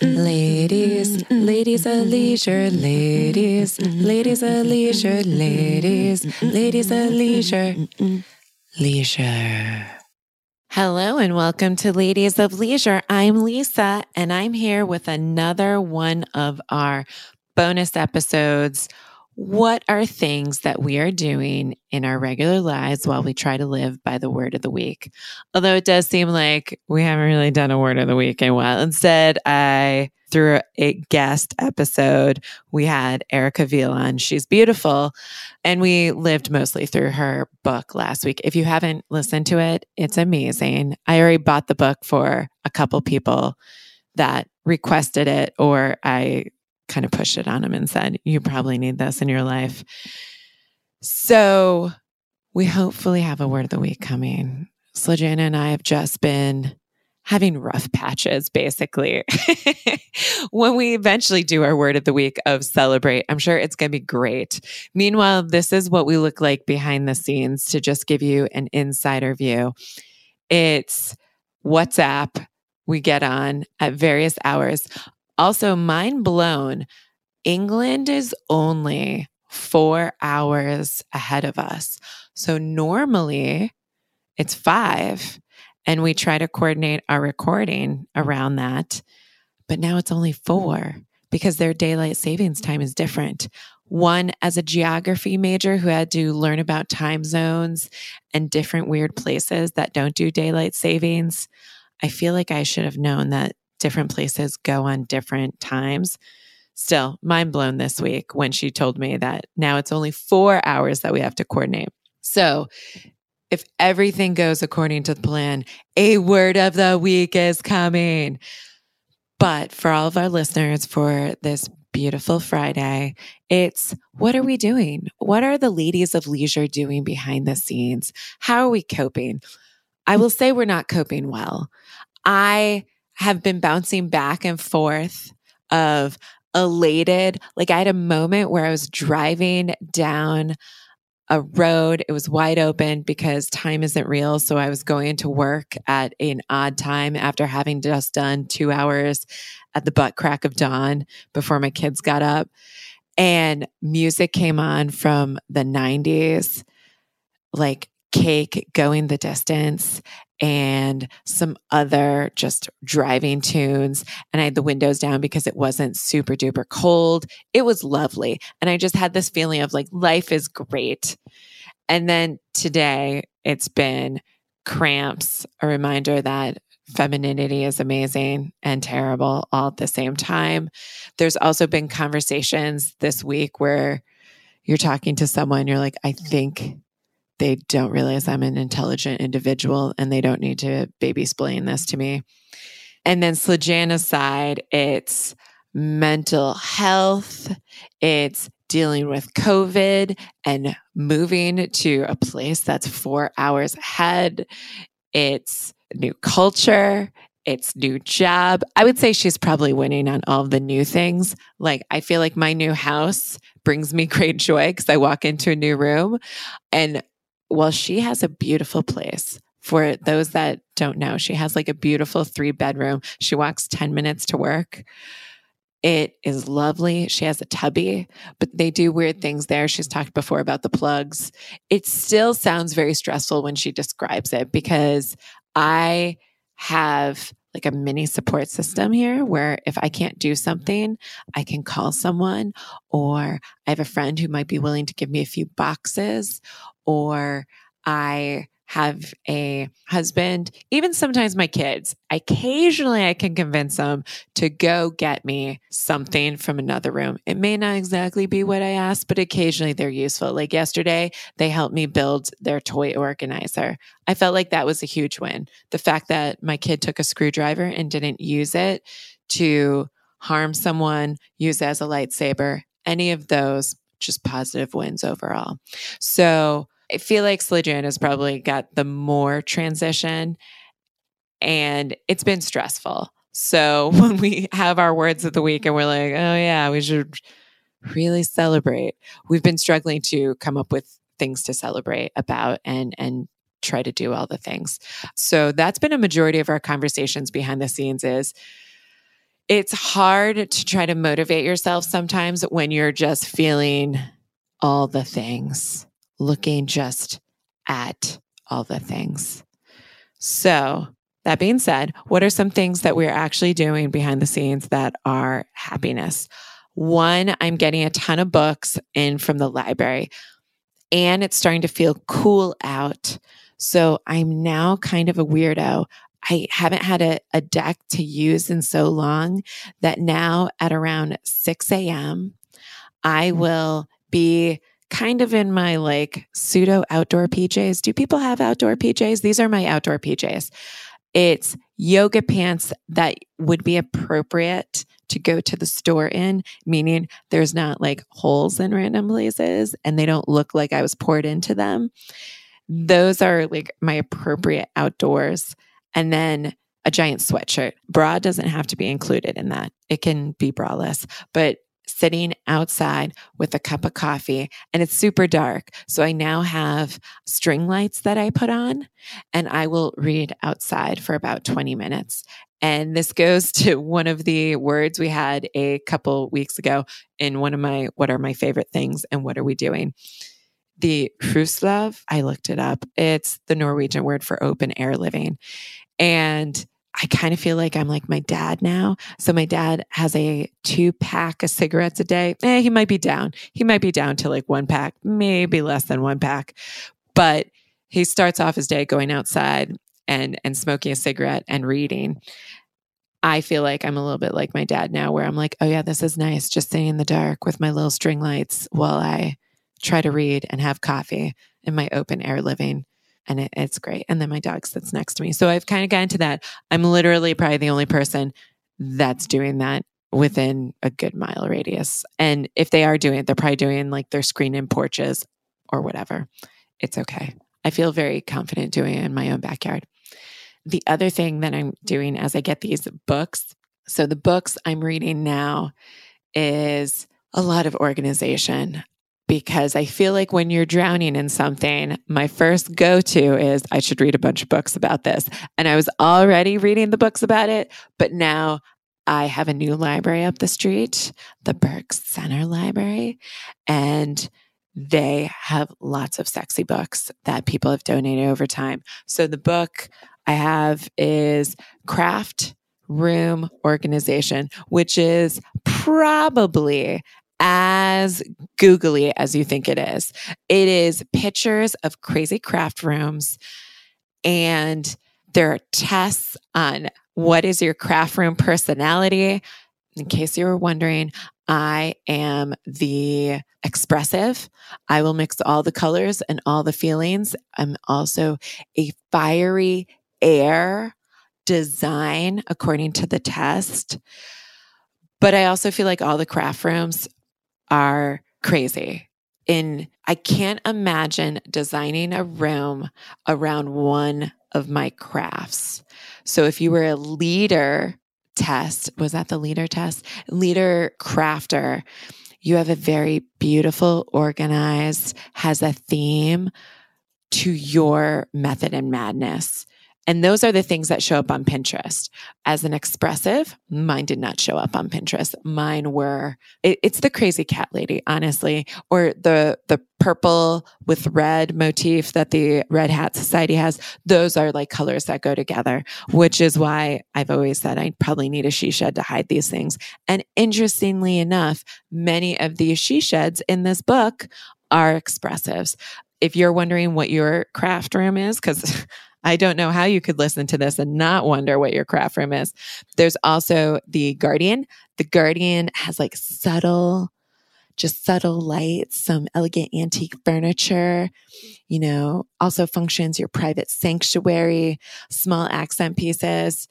Ladies, ladies of leisure, ladies, ladies of leisure, ladies, ladies of leisure, leisure. Hello and welcome to Ladies of Leisure. I'm Lisa and I'm here with another one of our bonus episodes what are things that we are doing in our regular lives while we try to live by the word of the week? Although it does seem like we haven't really done a word of the week in a while. Instead, I through a guest episode, we had Erica Veal on. She's beautiful. And we lived mostly through her book last week. If you haven't listened to it, it's amazing. I already bought the book for a couple people that requested it, or I kind of pushed it on him and said, You probably need this in your life. So we hopefully have a word of the week coming. Slajana and I have just been having rough patches, basically. when we eventually do our word of the week of celebrate, I'm sure it's going to be great. Meanwhile, this is what we look like behind the scenes to just give you an insider view. It's WhatsApp we get on at various hours. Also, mind blown, England is only four hours ahead of us. So normally it's five, and we try to coordinate our recording around that. But now it's only four because their daylight savings time is different. One, as a geography major who had to learn about time zones and different weird places that don't do daylight savings, I feel like I should have known that different places go on different times. Still, mind blown this week when she told me that now it's only four hours that we have to coordinate. So, if everything goes according to the plan, a word of the week is coming. But for all of our listeners, for this beautiful Friday, it's what are we doing? What are the ladies of leisure doing behind the scenes? How are we coping? I will say we're not coping well. I have been bouncing back and forth of elated. Like I had a moment where I was driving down a road. It was wide open because time isn't real. So I was going to work at an odd time after having just done two hours at the butt crack of dawn before my kids got up. And music came on from the 90s, like cake going the distance and some other just driving tunes. And I had the windows down because it wasn't super duper cold. It was lovely. And I just had this feeling of like life is great. And then today it's been cramps, a reminder that femininity is amazing and terrible all at the same time. There's also been conversations this week where you're talking to someone, you're like, I think they don't realize I'm an intelligent individual and they don't need to baby splain this to me. And then side, it's mental health, it's dealing with COVID and moving to a place that's four hours ahead. It's new culture, it's new job. I would say she's probably winning on all the new things. Like, I feel like my new house brings me great joy because I walk into a new room and well, she has a beautiful place. For those that don't know, she has like a beautiful three bedroom. She walks 10 minutes to work. It is lovely. She has a tubby, but they do weird things there. She's talked before about the plugs. It still sounds very stressful when she describes it because I have like a mini support system here where if I can't do something, I can call someone, or I have a friend who might be willing to give me a few boxes, or I have a husband, even sometimes my kids. Occasionally, I can convince them to go get me something from another room. It may not exactly be what I asked, but occasionally they're useful. Like yesterday, they helped me build their toy organizer. I felt like that was a huge win. The fact that my kid took a screwdriver and didn't use it to harm someone, use as a lightsaber, any of those just positive wins overall. So, I feel like Slijan has probably got the more transition and it's been stressful. So when we have our words of the week and we're like, oh yeah, we should really celebrate, we've been struggling to come up with things to celebrate about and and try to do all the things. So that's been a majority of our conversations behind the scenes is it's hard to try to motivate yourself sometimes when you're just feeling all the things, looking just at all the things. So, that being said, what are some things that we're actually doing behind the scenes that are happiness? One, I'm getting a ton of books in from the library and it's starting to feel cool out. So I'm now kind of a weirdo. I haven't had a, a deck to use in so long that now at around 6 a.m., I mm. will be kind of in my like pseudo outdoor PJs. Do people have outdoor PJs? These are my outdoor PJs. It's yoga pants that would be appropriate to go to the store in, meaning there's not like holes in random places and they don't look like I was poured into them. Those are like my appropriate outdoors. And then a giant sweatshirt. Bra doesn't have to be included in that. It can be braless, but sitting outside with a cup of coffee and it's super dark. So I now have string lights that I put on and I will read outside for about 20 minutes. And this goes to one of the words we had a couple weeks ago in one of my what are my favorite things and what are we doing? The friluftsliv, I looked it up. It's the Norwegian word for open air living. And I kind of feel like I'm like my dad now. So my dad has a two pack of cigarettes a day. Eh, he might be down. He might be down to like one pack, maybe less than one pack. But he starts off his day going outside and and smoking a cigarette and reading. I feel like I'm a little bit like my dad now where I'm like, "Oh yeah, this is nice just sitting in the dark with my little string lights while I try to read and have coffee in my open air living." And it, it's great. And then my dog sits next to me. So I've kind of gotten to that. I'm literally probably the only person that's doing that within a good mile radius. And if they are doing it, they're probably doing like their screen in porches or whatever. It's okay. I feel very confident doing it in my own backyard. The other thing that I'm doing as I get these books, so the books I'm reading now is a lot of organization because I feel like when you're drowning in something, my first go to is I should read a bunch of books about this. And I was already reading the books about it, but now I have a new library up the street, the Burke Centre Library, and they have lots of sexy books that people have donated over time. So the book I have is Craft Room Organization, which is probably as googly as you think it is. It is pictures of crazy craft rooms and there are tests on what is your craft room personality. In case you were wondering, I am the expressive. I will mix all the colors and all the feelings. I'm also a fiery air design according to the test. But I also feel like all the craft rooms are crazy. In I can't imagine designing a room around one of my crafts. So if you were a leader test, was that the leader test? Leader crafter, you have a very beautiful, organized, has a theme to your method and madness. And those are the things that show up on Pinterest. As an expressive, mine did not show up on Pinterest. Mine were it, it's the crazy cat lady, honestly, or the the purple with red motif that the Red Hat Society has. Those are like colors that go together, which is why I've always said I probably need a she shed to hide these things. And interestingly enough, many of these she sheds in this book are expressives. If you're wondering what your craft room is, because I don't know how you could listen to this and not wonder what your craft room is. There's also the Guardian. The Guardian has like subtle, just subtle lights, some elegant antique furniture, you know, also functions your private sanctuary, small accent pieces.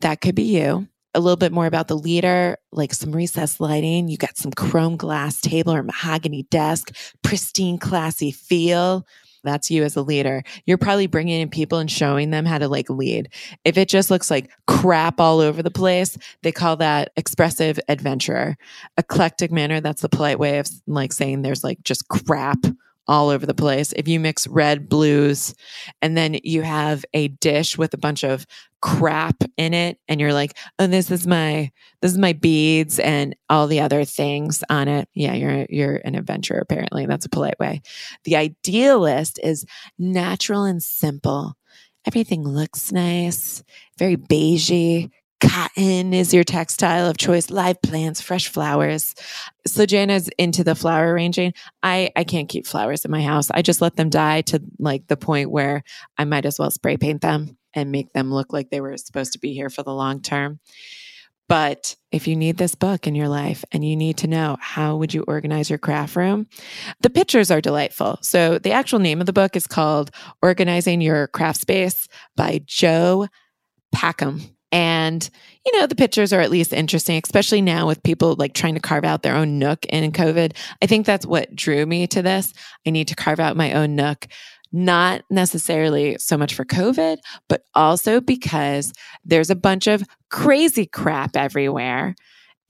That could be you. A little bit more about the leader, like some recessed lighting. You got some chrome glass table or mahogany desk, pristine, classy feel that's you as a leader. You're probably bringing in people and showing them how to like lead. If it just looks like crap all over the place, they call that expressive adventurer. Eclectic manner, that's the polite way of like saying there's like just crap all over the place. If you mix red, blues, and then you have a dish with a bunch of crap in it and you're like, "Oh, this is my this is my beads and all the other things on it." Yeah, you're you're an adventurer apparently. That's a polite way. The idealist is natural and simple. Everything looks nice, very beigey, Cotton is your textile of choice, live plants, fresh flowers. So Jana's into the flower arranging. I, I can't keep flowers in my house. I just let them die to like the point where I might as well spray paint them and make them look like they were supposed to be here for the long term. But if you need this book in your life and you need to know how would you organize your craft room, the pictures are delightful. So the actual name of the book is called Organizing Your Craft Space by Jo Packham. And, you know, the pictures are at least interesting, especially now with people like trying to carve out their own nook in COVID. I think that's what drew me to this. I need to carve out my own nook, not necessarily so much for COVID, but also because there's a bunch of crazy crap everywhere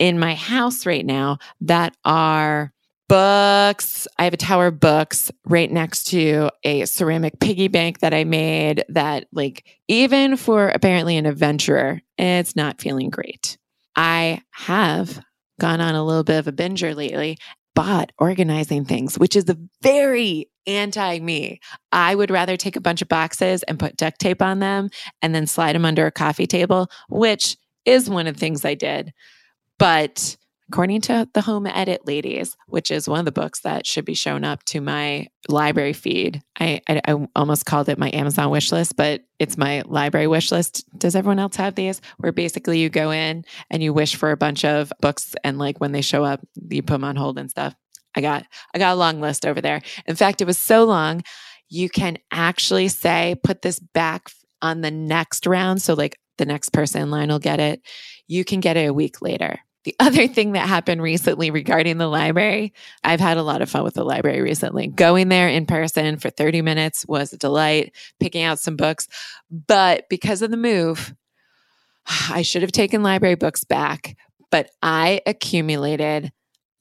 in my house right now that are books. I have a tower of books right next to a ceramic piggy bank that I made that, like, even for apparently an adventurer, it's not feeling great. I have gone on a little bit of a binger lately, but organizing things, which is a very anti me. I would rather take a bunch of boxes and put duct tape on them and then slide them under a coffee table, which is one of the things I did. But according to the Home Edit Ladies, which is one of the books that should be shown up to my library feed. I, I, I, almost called it my Amazon wish list, but it's my library wish list. Does everyone else have these? Where basically you go in and you wish for a bunch of books, and like when they show up, you put them on hold and stuff. I got I got a long list over there. In fact, it was so long, you can actually say put this back on the next round. So like the next person in line will get it. You can get it a week later. The other thing that happened recently regarding the library, I've had a lot of fun with the library recently. Going there in person for 30 minutes was a delight, picking out some books. But because of the move, I should have taken library books back, but I accumulated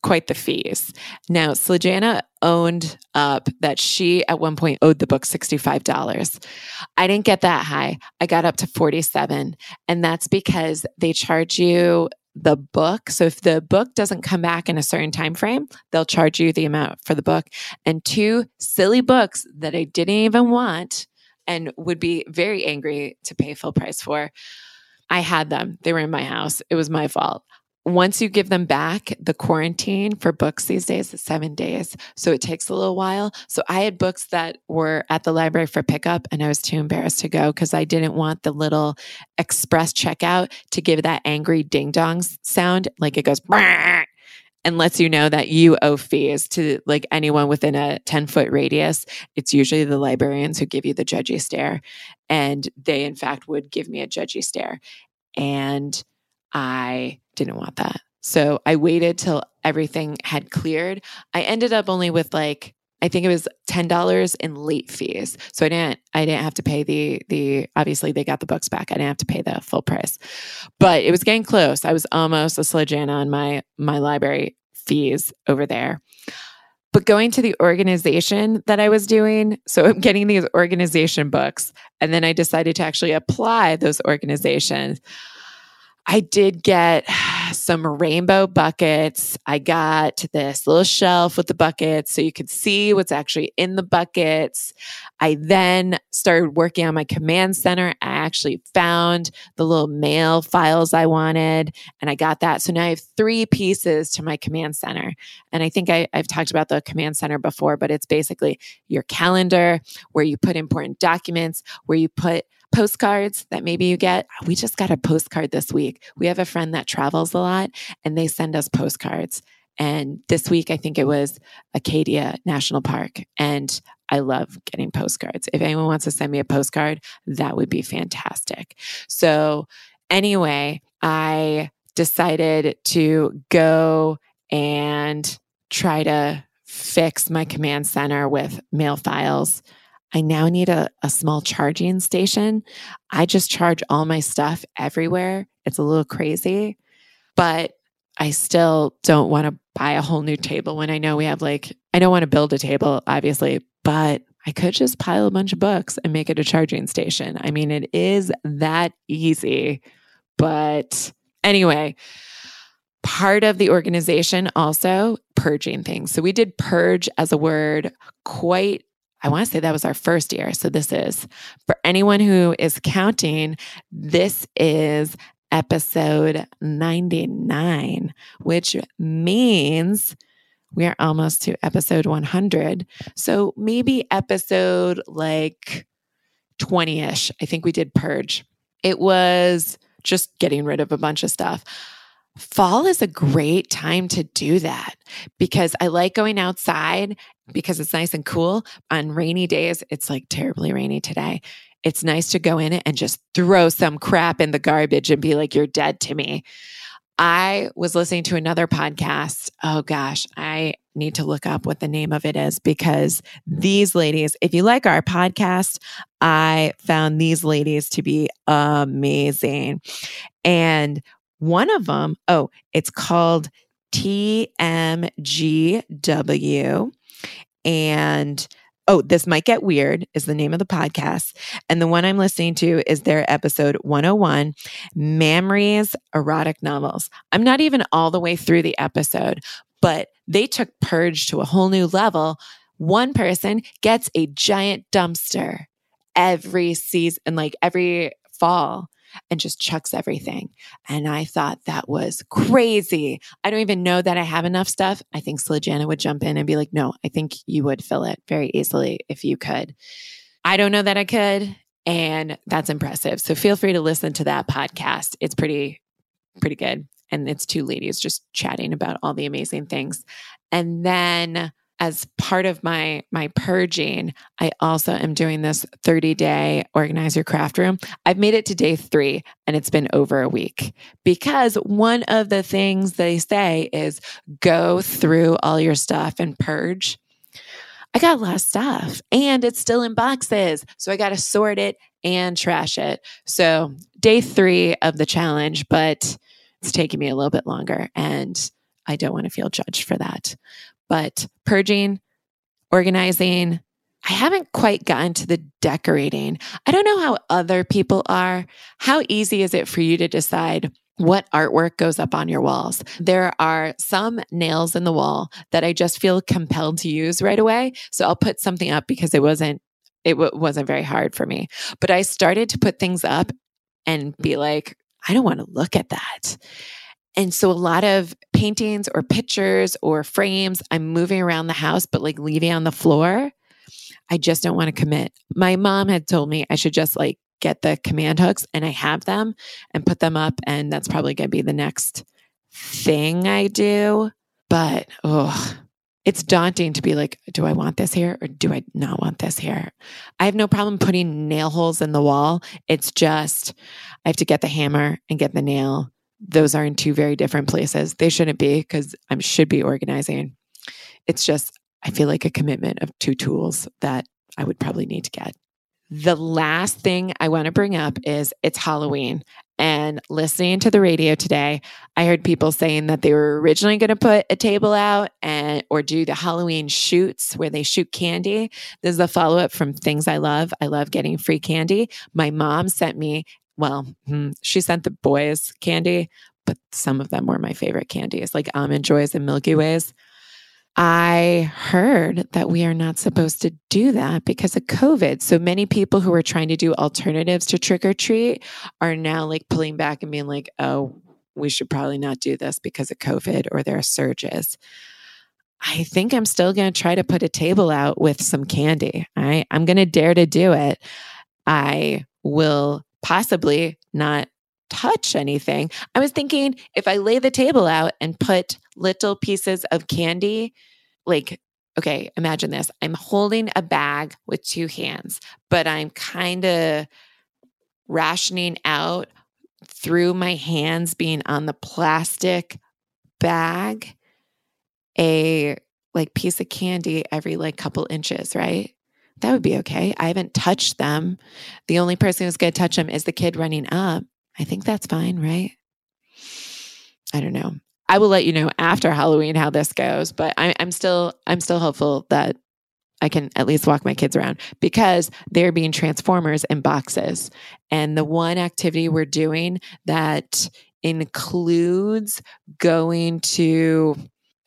quite the fees. Now, Slajana owned up that she at one point owed the book $65. I didn't get that high. I got up to 47 and that's because they charge you the book. So if the book doesn't come back in a certain time frame, they'll charge you the amount for the book. And two silly books that I didn't even want and would be very angry to pay full price for. I had them. They were in my house. It was my fault once you give them back, the quarantine for books these days is seven days. So it takes a little while. So I had books that were at the library for pickup and I was too embarrassed to go because I didn't want the little express checkout to give that angry ding dong sound. Like it goes and lets you know that you owe fees to like anyone within a 10 foot radius. It's usually the librarians who give you the judgy stare. And they, in fact, would give me a judgy stare. And I didn't want that. So I waited till everything had cleared. I ended up only with like I think it was ten dollars in late fees. So I didn't I didn't have to pay the the obviously they got the books back. I didn't have to pay the full price. But it was getting close. I was almost a slajana on my my library fees over there. But going to the organization that I was doing, so I'm getting these organization books, and then I decided to actually apply those organizations. I did get some rainbow buckets. I got this little shelf with the buckets so you could see what's actually in the buckets. I then started working on my command center. I actually found the little mail files I wanted and I got that. So now I have three pieces to my command center. And I think I, have talked about the command center before, but it's basically your calendar where you put important documents, where you put postcards that maybe you get. We just got a postcard this week. We have a friend that travels a lot and they send us postcards. And this week, I think it was Acadia National Park. And I love getting postcards. If anyone wants to send me a postcard, that would be fantastic. So, anyway, I decided to go and try to fix my command center with mail files I now need a, a small charging station. I just charge all my stuff everywhere. It's a little crazy, but I still don't want to buy a whole new table when I know we have like I don't want to build a table, obviously, but I could just pile a bunch of books and make it a charging station. I mean, it is that easy. But anyway, part of the organization also purging things. So we did purge as a word quite I want to say that was our first year. So this is for anyone who is counting, this is episode 99, which means we are almost to episode 100. So maybe episode like 20 ish. I think we did purge. It was just getting rid of a bunch of stuff. Fall is a great time to do that because I like going outside because it's nice and cool. On rainy days, it's like terribly rainy today. It's nice to go in it and just throw some crap in the garbage and be like, you're dead to me. I was listening to another podcast. Oh gosh, I need to look up what the name of it is because these ladies, if you like our podcast, I found these ladies to be amazing. And one of them, oh, it's called TMGW. And Oh, This Might Get Weird is the name of the podcast. And the one I'm listening to is their episode 101 Mamrie's Erotic Novels. I'm not even all the way through the episode, but they took Purge to a whole new level. One person gets a giant dumpster every season, like every fall and just chucks everything. And I thought that was crazy. I don't even know that I have enough stuff. I think Slajana would jump in and be like, no, I think you would fill it very easily if you could. I don't know that I could. And that's impressive. So feel free to listen to that podcast. It's pretty, pretty good. And it's two ladies just chatting about all the amazing things. And then as part of my my purging, I also am doing this 30 day organize your craft room. I've made it to day three and it's been over a week because one of the things they say is go through all your stuff and purge. I got a lot of stuff and it's still in boxes. So I got to sort it and trash it. So day three of the challenge, but it's taking me a little bit longer and I don't want to feel judged for that but purging, organizing. I haven't quite gotten to the decorating. I don't know how other people are. How easy is it for you to decide what artwork goes up on your walls? There are some nails in the wall that I just feel compelled to use right away. So I'll put something up because it wasn't it w- wasn't very hard for me. But I started to put things up and be like, I don't want to look at that. And so a lot of paintings or pictures or frames, I'm moving around the house, but like leaving on the floor. I just don't want to commit. My mom had told me I should just like get the command hooks and I have them and put them up. And that's probably going to be the next thing I do. But oh, it's daunting to be like, do I want this here or do I not want this here? I have no problem putting nail holes in the wall. It's just I have to get the hammer and get the nail those are in two very different places. They shouldn't be because I should be organizing. It's just, I feel like a commitment of two tools that I would probably need to get. The last thing I want to bring up is it's Halloween. And listening to the radio today, I heard people saying that they were originally going to put a table out and or do the Halloween shoots where they shoot candy. This is a follow up from things I love. I love getting free candy. My mom sent me well, hmm, she sent the boys candy, but some of them were my favorite candies, like almond joys and Milky Ways. I heard that we are not supposed to do that because of COVID. So many people who are trying to do alternatives to trick or treat are now like pulling back and being like, oh, we should probably not do this because of COVID or there are surges. I think I'm still going to try to put a table out with some candy. Right. I'm going to dare to do it. I will possibly not touch anything. I was thinking if I lay the table out and put little pieces of candy, like, okay, imagine this I'm holding a bag with two hands, but I'm kind of rationing out through my hands being on the plastic bag a like piece of candy every like couple inches, right? That would be okay. I haven't touched them. The only person who's going to touch them is the kid running up. I think that's fine, right? I don't know. I will let you know after Halloween how this goes, but I, I'm still I'm still hopeful that I can at least walk my kids around because they're being transformers in boxes. And the one activity we're doing that includes going to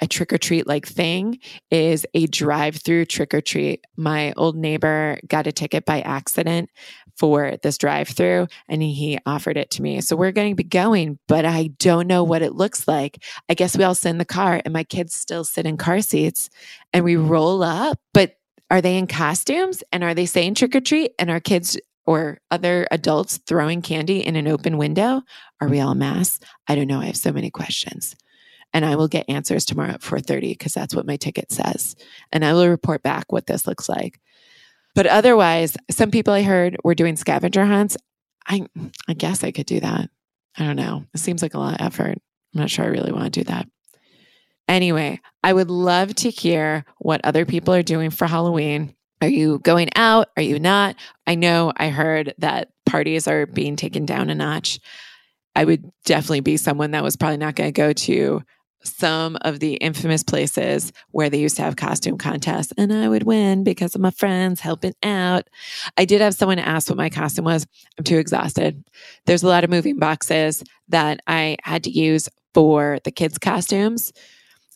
a trick or treat like thing is a drive through trick or treat. My old neighbor got a ticket by accident for this drive through and he offered it to me. So we're going to be going, but I don't know what it looks like. I guess we all sit in the car and my kids still sit in car seats and we roll up, but are they in costumes and are they saying trick or treat and our kids or other adults throwing candy in an open window? Are we all mass? I don't know. I have so many questions. And I will get answers tomorrow at 4:30 because that's what my ticket says. And I will report back what this looks like. But otherwise, some people I heard were doing scavenger hunts. I I guess I could do that. I don't know. It seems like a lot of effort. I'm not sure I really want to do that. Anyway, I would love to hear what other people are doing for Halloween. Are you going out? Are you not? I know I heard that parties are being taken down a notch. I would definitely be someone that was probably not going to go to some of the infamous places where they used to have costume contests and I would win because of my friends helping out. I did have someone ask what my costume was. I'm too exhausted. There's a lot of moving boxes that I had to use for the kids' costumes.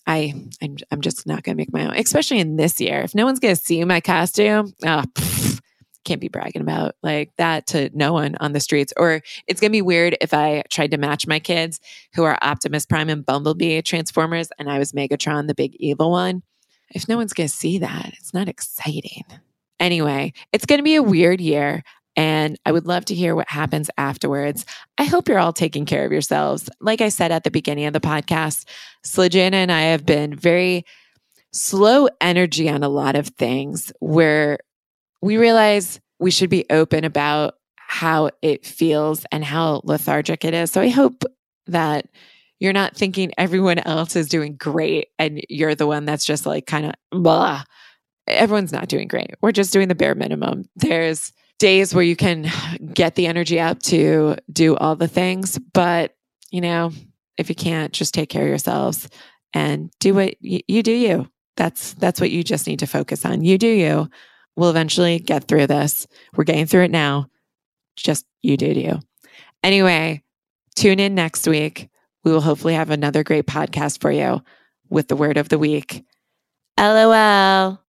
I I'm, I'm just not going to make my own, especially in this year. If no one's going to see my costume, oh, pff, can't be bragging about like that to no one on the streets. Or it's going to be weird if I tried to match my kids who are Optimus Prime and Bumblebee Transformers and I was Megatron, the big evil one. If no one's going to see that, it's not exciting. Anyway, it's going to be a weird year. And I would love to hear what happens afterwards. I hope you're all taking care of yourselves. Like I said at the beginning of the podcast, Slijana and I have been very slow energy on a lot of things where we mm-hmm. realize we should be open about how it feels and how lethargic it is. So I hope that you're not thinking everyone else is doing great and you're the one that's just like kind of blah. Everyone's not doing great. We're just doing the bare minimum. There's days where you can get the energy up to do all the things, but you know, if you can't, just take care of yourselves and do what y- you do you. That's that's what you just need to focus on. You do you. We'll eventually get through this. We're getting through it now. Just you do you. Anyway, tune in next week. We will hopefully have another great podcast for you with the word of the week. LOL.